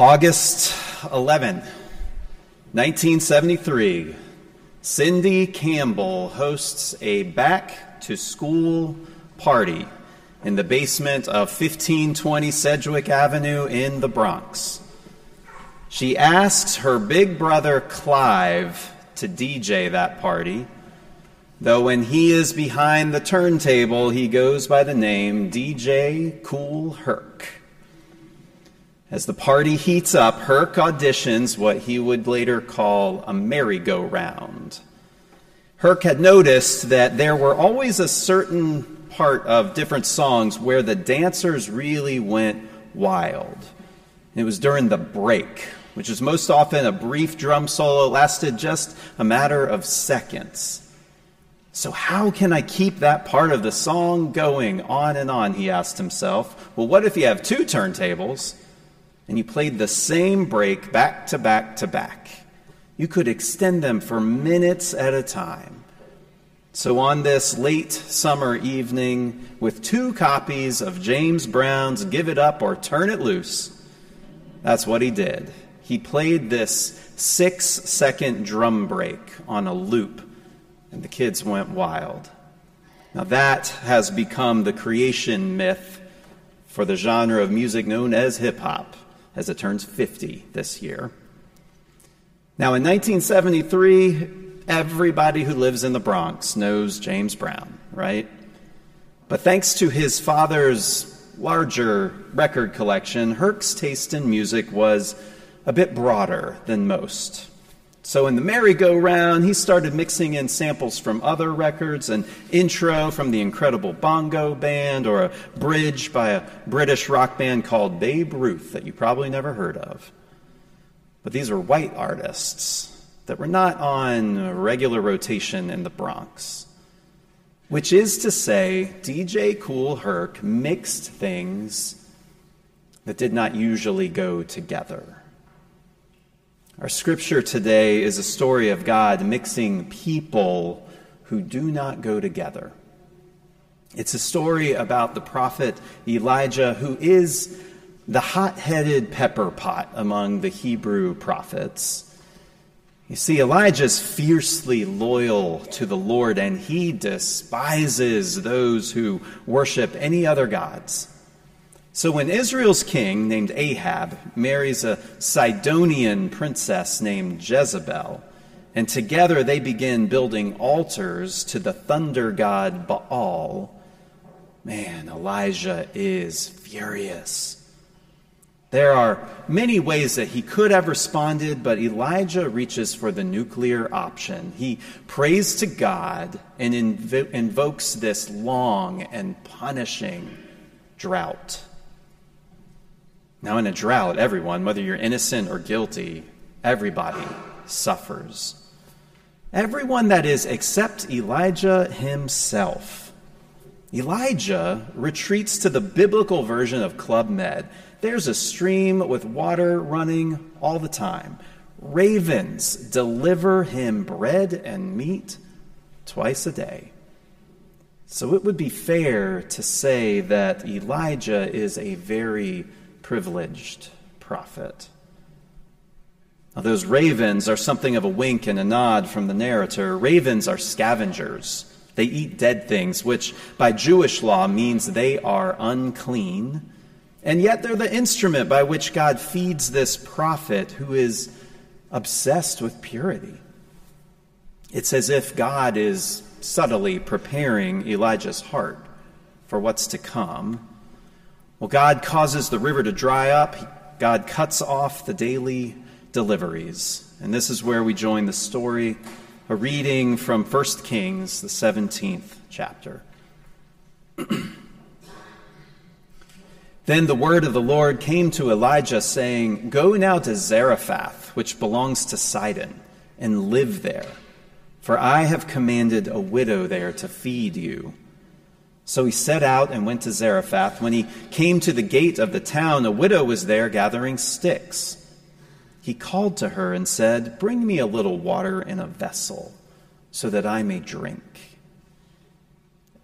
August 11, 1973, Cindy Campbell hosts a back to school party in the basement of 1520 Sedgwick Avenue in the Bronx. She asks her big brother Clive to DJ that party, though when he is behind the turntable, he goes by the name DJ Kool Herc. As the party heats up, Herc auditions what he would later call a merry-go-round. Herc had noticed that there were always a certain part of different songs where the dancers really went wild. It was during the break, which is most often a brief drum solo, lasted just a matter of seconds. So, how can I keep that part of the song going on and on? He asked himself. Well, what if you have two turntables? And you played the same break back to back to back. You could extend them for minutes at a time. So, on this late summer evening, with two copies of James Brown's Give It Up or Turn It Loose, that's what he did. He played this six second drum break on a loop, and the kids went wild. Now, that has become the creation myth for the genre of music known as hip hop as it turns 50 this year. Now, in 1973, everybody who lives in the Bronx knows James Brown, right? But thanks to his father's larger record collection, Herc's taste in music was a bit broader than most. So in the merry-go-round, he started mixing in samples from other records, an intro from the incredible Bongo Band, or a bridge by a British rock band called Babe Ruth that you probably never heard of. But these were white artists that were not on regular rotation in the Bronx. Which is to say, DJ Kool Herc mixed things that did not usually go together. Our scripture today is a story of God mixing people who do not go together. It's a story about the prophet Elijah, who is the hot headed pepper pot among the Hebrew prophets. You see, Elijah's fiercely loyal to the Lord, and he despises those who worship any other gods. So when Israel's king, named Ahab, marries a Sidonian princess named Jezebel, and together they begin building altars to the thunder god Baal, man, Elijah is furious. There are many ways that he could have responded, but Elijah reaches for the nuclear option. He prays to God and inv- invokes this long and punishing drought. Now, in a drought, everyone, whether you're innocent or guilty, everybody suffers. Everyone that is except Elijah himself. Elijah retreats to the biblical version of Club Med. There's a stream with water running all the time. Ravens deliver him bread and meat twice a day. So it would be fair to say that Elijah is a very privileged prophet. Now, those ravens are something of a wink and a nod from the narrator. Ravens are scavengers. They eat dead things, which by Jewish law means they are unclean. And yet they're the instrument by which God feeds this prophet who is obsessed with purity. It's as if God is subtly preparing Elijah's heart for what's to come well, God causes the river to dry up. God cuts off the daily deliveries. And this is where we join the story, a reading from 1 Kings, the 17th chapter. then the word of the Lord came to Elijah, saying, Go now to Zarephath, which belongs to Sidon, and live there, for I have commanded a widow there to feed you. So he set out and went to Zarephath. When he came to the gate of the town, a widow was there gathering sticks. He called to her and said, Bring me a little water in a vessel, so that I may drink.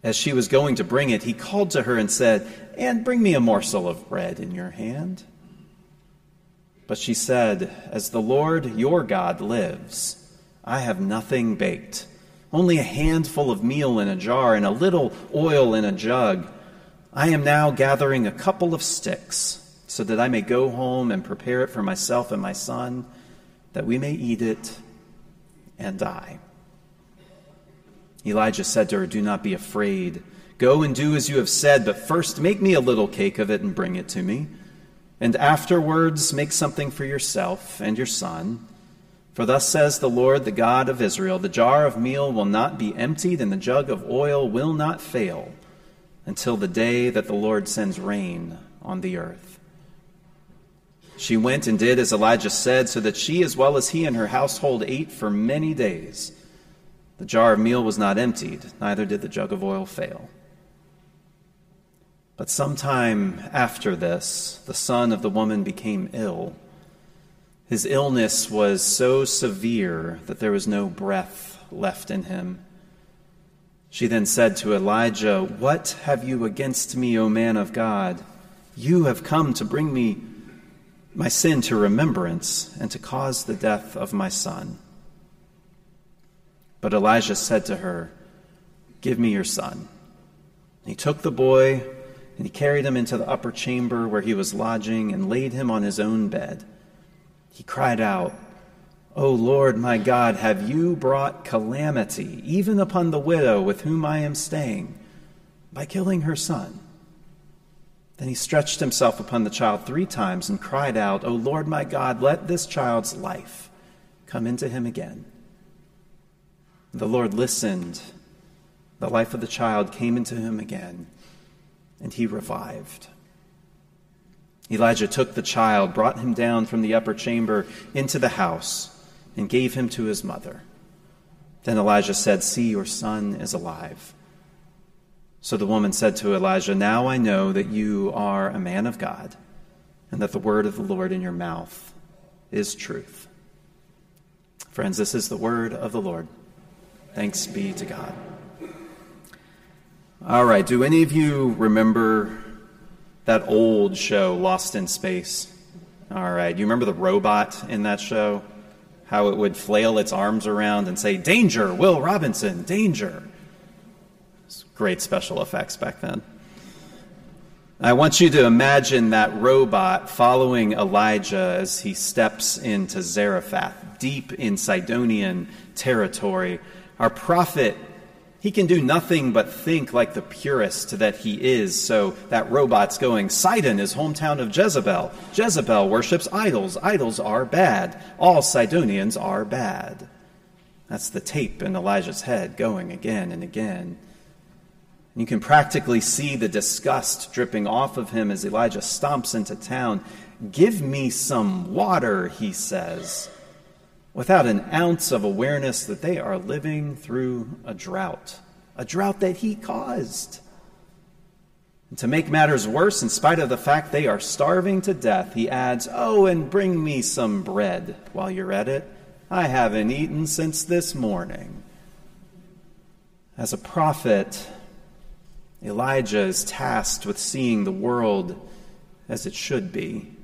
As she was going to bring it, he called to her and said, And bring me a morsel of bread in your hand. But she said, As the Lord your God lives, I have nothing baked, only a handful of meal in a jar and a little oil in a jug. I am now gathering a couple of sticks, so that I may go home and prepare it for myself and my son, that we may eat it and die. Elijah said to her, Do not be afraid. Go and do as you have said, but first make me a little cake of it and bring it to me. And afterwards make something for yourself and your son. For thus says the Lord, the God of Israel The jar of meal will not be emptied, and the jug of oil will not fail until the day that the Lord sends rain on the earth. She went and did as Elijah said, so that she as well as he and her household ate for many days. The jar of meal was not emptied, neither did the jug of oil fail. But sometime after this, the son of the woman became ill. His illness was so severe that there was no breath left in him. She then said to Elijah, What have you against me, O man of God? You have come to bring me my sin to remembrance and to cause the death of my son. But Elijah said to her, Give me your son. He took the boy and he carried him into the upper chamber where he was lodging and laid him on his own bed. He cried out, O Lord my God, have you brought calamity even upon the widow with whom I am staying by killing her son? Then he stretched himself upon the child three times and cried out, O Lord my God, let this child's life come into him again. The Lord listened. The life of the child came into him again and he revived. Elijah took the child, brought him down from the upper chamber into the house, and gave him to his mother. Then Elijah said, See, your son is alive. So the woman said to Elijah, Now I know that you are a man of God, and that the word of the Lord in your mouth is truth. Friends, this is the word of the Lord. Thanks be to God. All right. Do any of you remember that old show, Lost in Space? All right. You remember the robot in that show? How it would flail its arms around and say, Danger, Will Robinson, danger. Great special effects back then. I want you to imagine that robot following Elijah as he steps into Zarephath, deep in Sidonian territory. Our prophet he can do nothing but think like the purist that he is. So that robot's going, Sidon is hometown of Jezebel. Jezebel worships idols. Idols are bad. All Sidonians are bad. That's the tape in Elijah's head going again and again. You can practically see the disgust dripping off of him as Elijah stomps into town. Give me some water, he says without an ounce of awareness that they are living through a drought, a drought that he caused. And to make matters worse, in spite of the fact they are starving to death, he adds, Oh, and bring me some bread while you're at it. I haven't eaten since this morning. As a prophet, Elijah is tasked with seeing the world as it should be.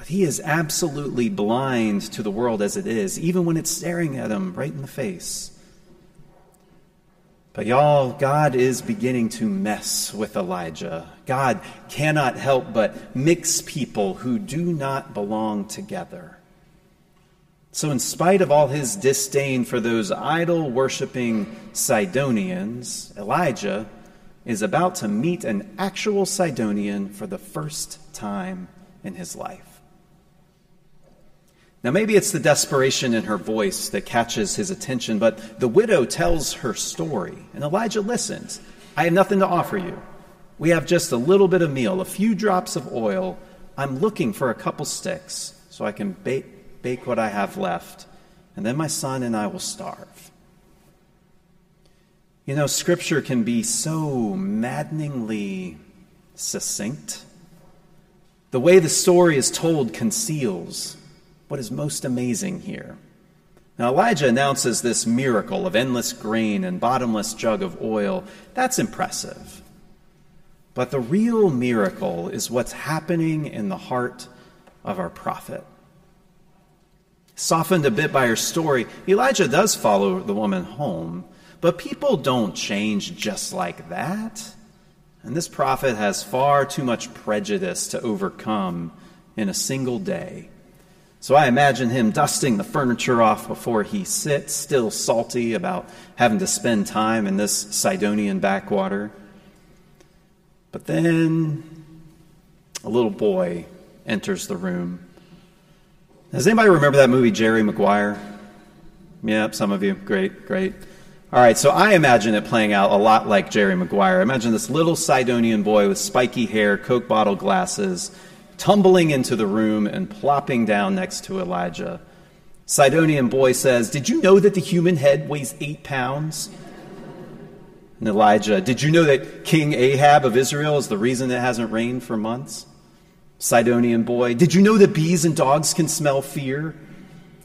But he is absolutely blind to the world as it is, even when it's staring at him right in the face. But y'all, God is beginning to mess with Elijah. God cannot help but mix people who do not belong together. So, in spite of all his disdain for those idol worshiping Sidonians, Elijah is about to meet an actual Sidonian for the first time in his life. Now, maybe it's the desperation in her voice that catches his attention, but the widow tells her story, and Elijah listens. I have nothing to offer you. We have just a little bit of meal, a few drops of oil. I'm looking for a couple sticks so I can bake, bake what I have left, and then my son and I will starve. You know, Scripture can be so maddeningly succinct. The way the story is told conceals what is most amazing here. Now, Elijah announces this miracle of endless grain and bottomless jug of oil. That's impressive. But the real miracle is what's happening in the heart of our prophet. Softened a bit by her story, Elijah does follow the woman home, but people don't change just like that. And this prophet has far too much prejudice to overcome in a single day. So I imagine him dusting the furniture off before he sits, still salty about having to spend time in this Sidonian backwater. But then a little boy enters the room. Does anybody remember that movie, Jerry Maguire? Yep, some of you. Great, great. All right, so I imagine it playing out a lot like Jerry Maguire. Imagine this little Sidonian boy with spiky hair, Coke bottle glasses, tumbling into the room and plopping down next to Elijah. Sidonian boy says, Did you know that the human head weighs eight pounds? And Elijah, Did you know that King Ahab of Israel is the reason it hasn't rained for months? Sidonian boy, Did you know that bees and dogs can smell fear?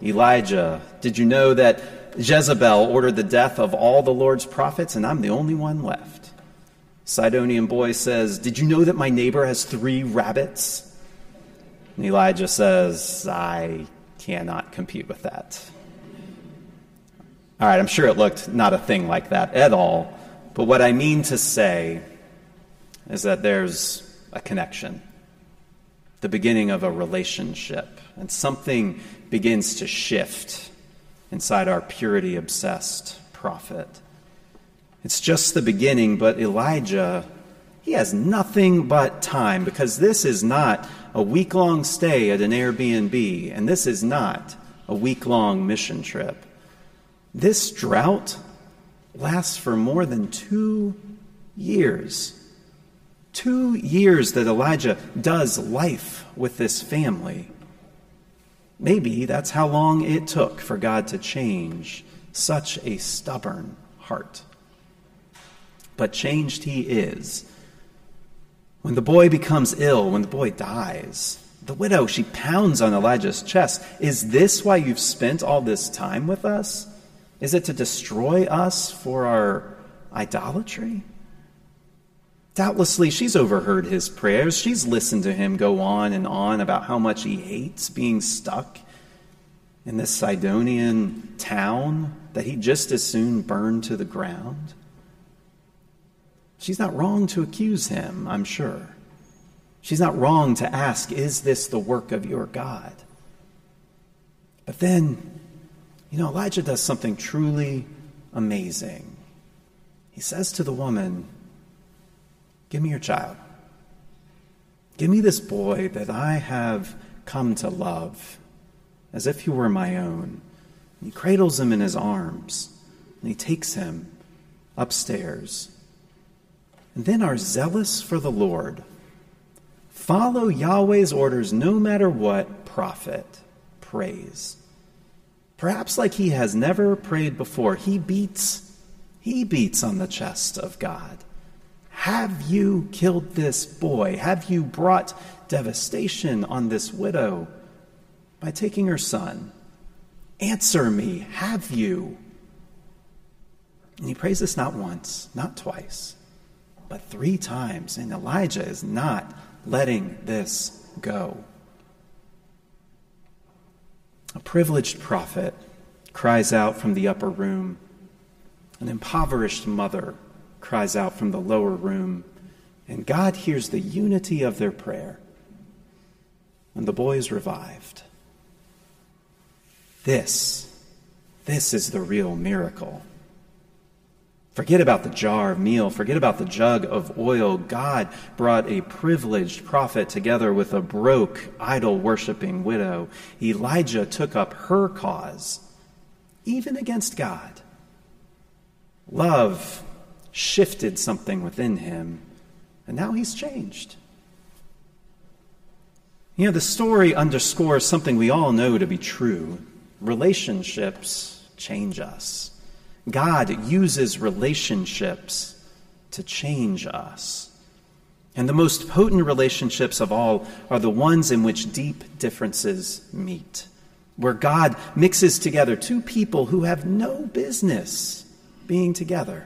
Elijah, Did you know that Jezebel ordered the death of all the Lord's prophets and I'm the only one left? Sidonian boy says, Did you know that my neighbor has three rabbits? And Elijah says, I cannot compete with that. All right, I'm sure it looked not a thing like that at all. But what I mean to say is that there's a connection, the beginning of a relationship, and something begins to shift inside our purity obsessed prophet. It's just the beginning, but Elijah, he has nothing but time because this is not a week long stay at an Airbnb, and this is not a week long mission trip. This drought lasts for more than two years. Two years that Elijah does life with this family. Maybe that's how long it took for God to change such a stubborn heart. But changed he is. When the boy becomes ill, when the boy dies, the widow, she pounds on Elijah's chest. Is this why you've spent all this time with us? Is it to destroy us for our idolatry? Doubtlessly, she's overheard his prayers. She's listened to him go on and on about how much he hates being stuck in this Sidonian town that he just as soon burned to the ground. She's not wrong to accuse him, I'm sure. She's not wrong to ask, Is this the work of your God? But then, you know, Elijah does something truly amazing. He says to the woman, Give me your child. Give me this boy that I have come to love as if he were my own. And he cradles him in his arms and he takes him upstairs then are zealous for the Lord. Follow Yahweh's orders no matter what, prophet prays. Perhaps like he has never prayed before, he beats he beats on the chest of God. Have you killed this boy? Have you brought devastation on this widow by taking her son? Answer me, have you? And he prays this not once, not twice, but three times. And Elijah is not letting this go. A privileged prophet cries out from the upper room. An impoverished mother cries out from the lower room. And God hears the unity of their prayer. And the boy is revived. This, this is the real miracle. Forget about the jar of meal. Forget about the jug of oil. God brought a privileged prophet together with a broke, idol worshiping widow. Elijah took up her cause, even against God. Love shifted something within him, and now he's changed. You know, the story underscores something we all know to be true relationships change us. God uses relationships to change us. And the most potent relationships of all are the ones in which deep differences meet, where God mixes together two people who have no business being together.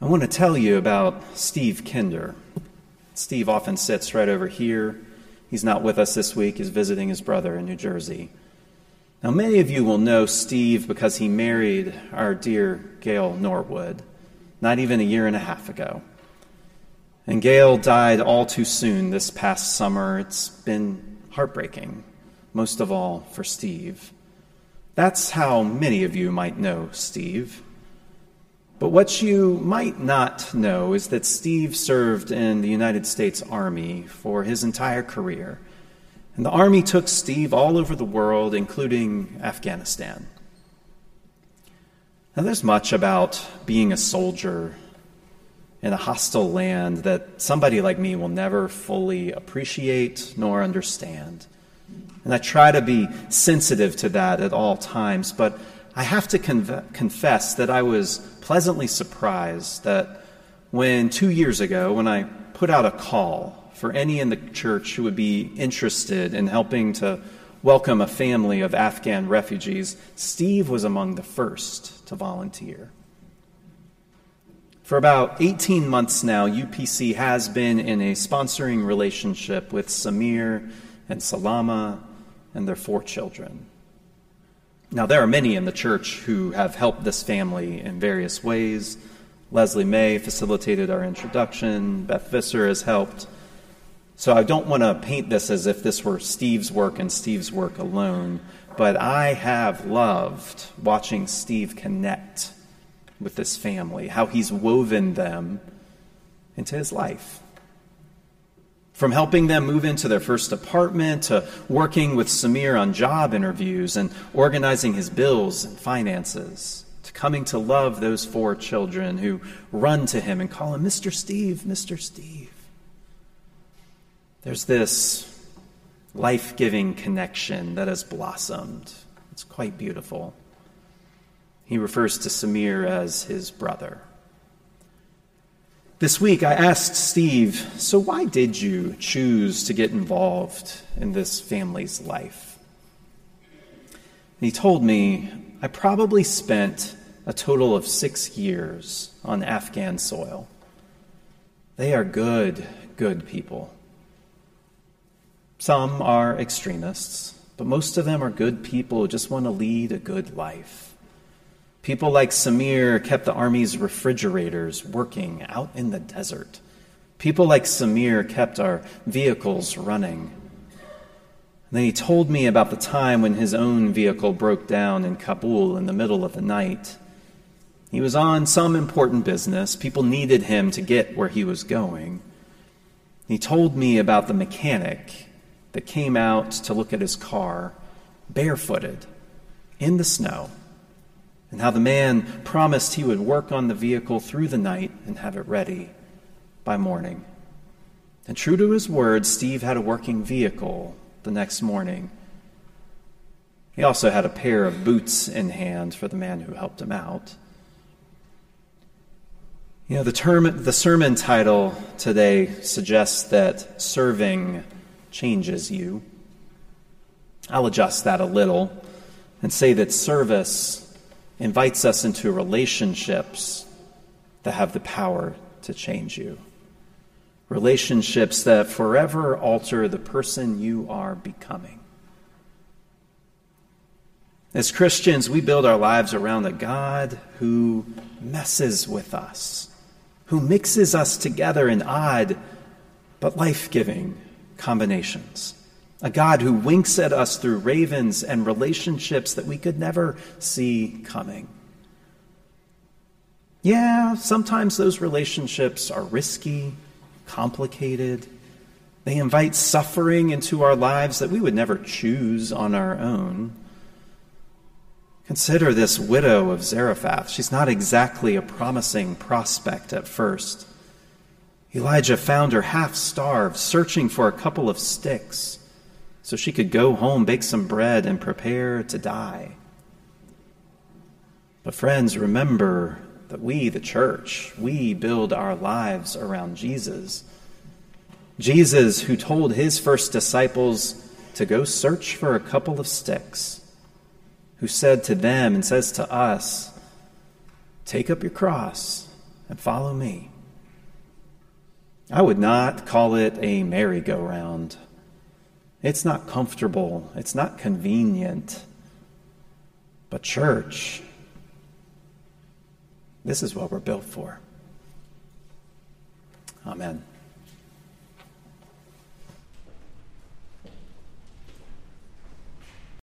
I want to tell you about Steve Kinder. Steve often sits right over here. He's not with us this week, he's visiting his brother in New Jersey. Now, many of you will know Steve because he married our dear Gail Norwood not even a year and a half ago. And Gail died all too soon this past summer. It's been heartbreaking, most of all for Steve. That's how many of you might know Steve. But what you might not know is that Steve served in the United States Army for his entire career. And the Army took Steve all over the world, including Afghanistan. Now, there's much about being a soldier in a hostile land that somebody like me will never fully appreciate nor understand. And I try to be sensitive to that at all times, but I have to confess that I was pleasantly surprised that when two years ago, when I put out a call for any in the church who would be interested in helping to welcome a family of Afghan refugees, Steve was among the first to volunteer. For about 18 months now, UPC has been in a sponsoring relationship with Samir and Salama and their four children. Now, there are many in the church who have helped this family in various ways. Leslie May facilitated our introduction, Beth Visser has helped. So I don't want to paint this as if this were Steve's work and Steve's work alone, but I have loved watching Steve connect with this family, how he's woven them into his life. From helping them move into their first apartment to working with Samir on job interviews and organizing his bills and finances, to coming to love those four children who run to him and call him Mr. Steve, Mr. Steve. There's this life giving connection that has blossomed. It's quite beautiful. He refers to Samir as his brother. This week, I asked Steve, so why did you choose to get involved in this family's life? And he told me, I probably spent a total of six years on Afghan soil. They are good, good people. Some are extremists, but most of them are good people who just want to lead a good life. People like Samir kept the army's refrigerators working out in the desert. People like Samir kept our vehicles running. And then he told me about the time when his own vehicle broke down in Kabul in the middle of the night. He was on some important business. People needed him to get where he was going. He told me about the mechanic that came out to look at his car, barefooted, in the snow and how the man promised he would work on the vehicle through the night and have it ready by morning. And true to his word, Steve had a working vehicle the next morning. He also had a pair of boots in hand for the man who helped him out. You know, the, term, the sermon title today suggests that serving changes you. I'll adjust that a little and say that service invites us into relationships that have the power to change you. Relationships that forever alter the person you are becoming. As Christians, we build our lives around a God who messes with us, who mixes us together in odd but life giving combinations a God who winks at us through ravens and relationships that we could never see coming. Yeah, sometimes those relationships are risky, complicated. They invite suffering into our lives that we would never choose on our own. Consider this widow of Zarephath. She's not exactly a promising prospect at first. Elijah found her half starved, searching for a couple of sticks so she could go home, bake some bread, and prepare to die. But, friends, remember that we, the church, we build our lives around Jesus. Jesus, who told his first disciples to go search for a couple of sticks, who said to them and says to us, Take up your cross and follow me. I would not call it a merry-go-round. It's not comfortable, it's not convenient. But, church, this is what we're built for. Amen.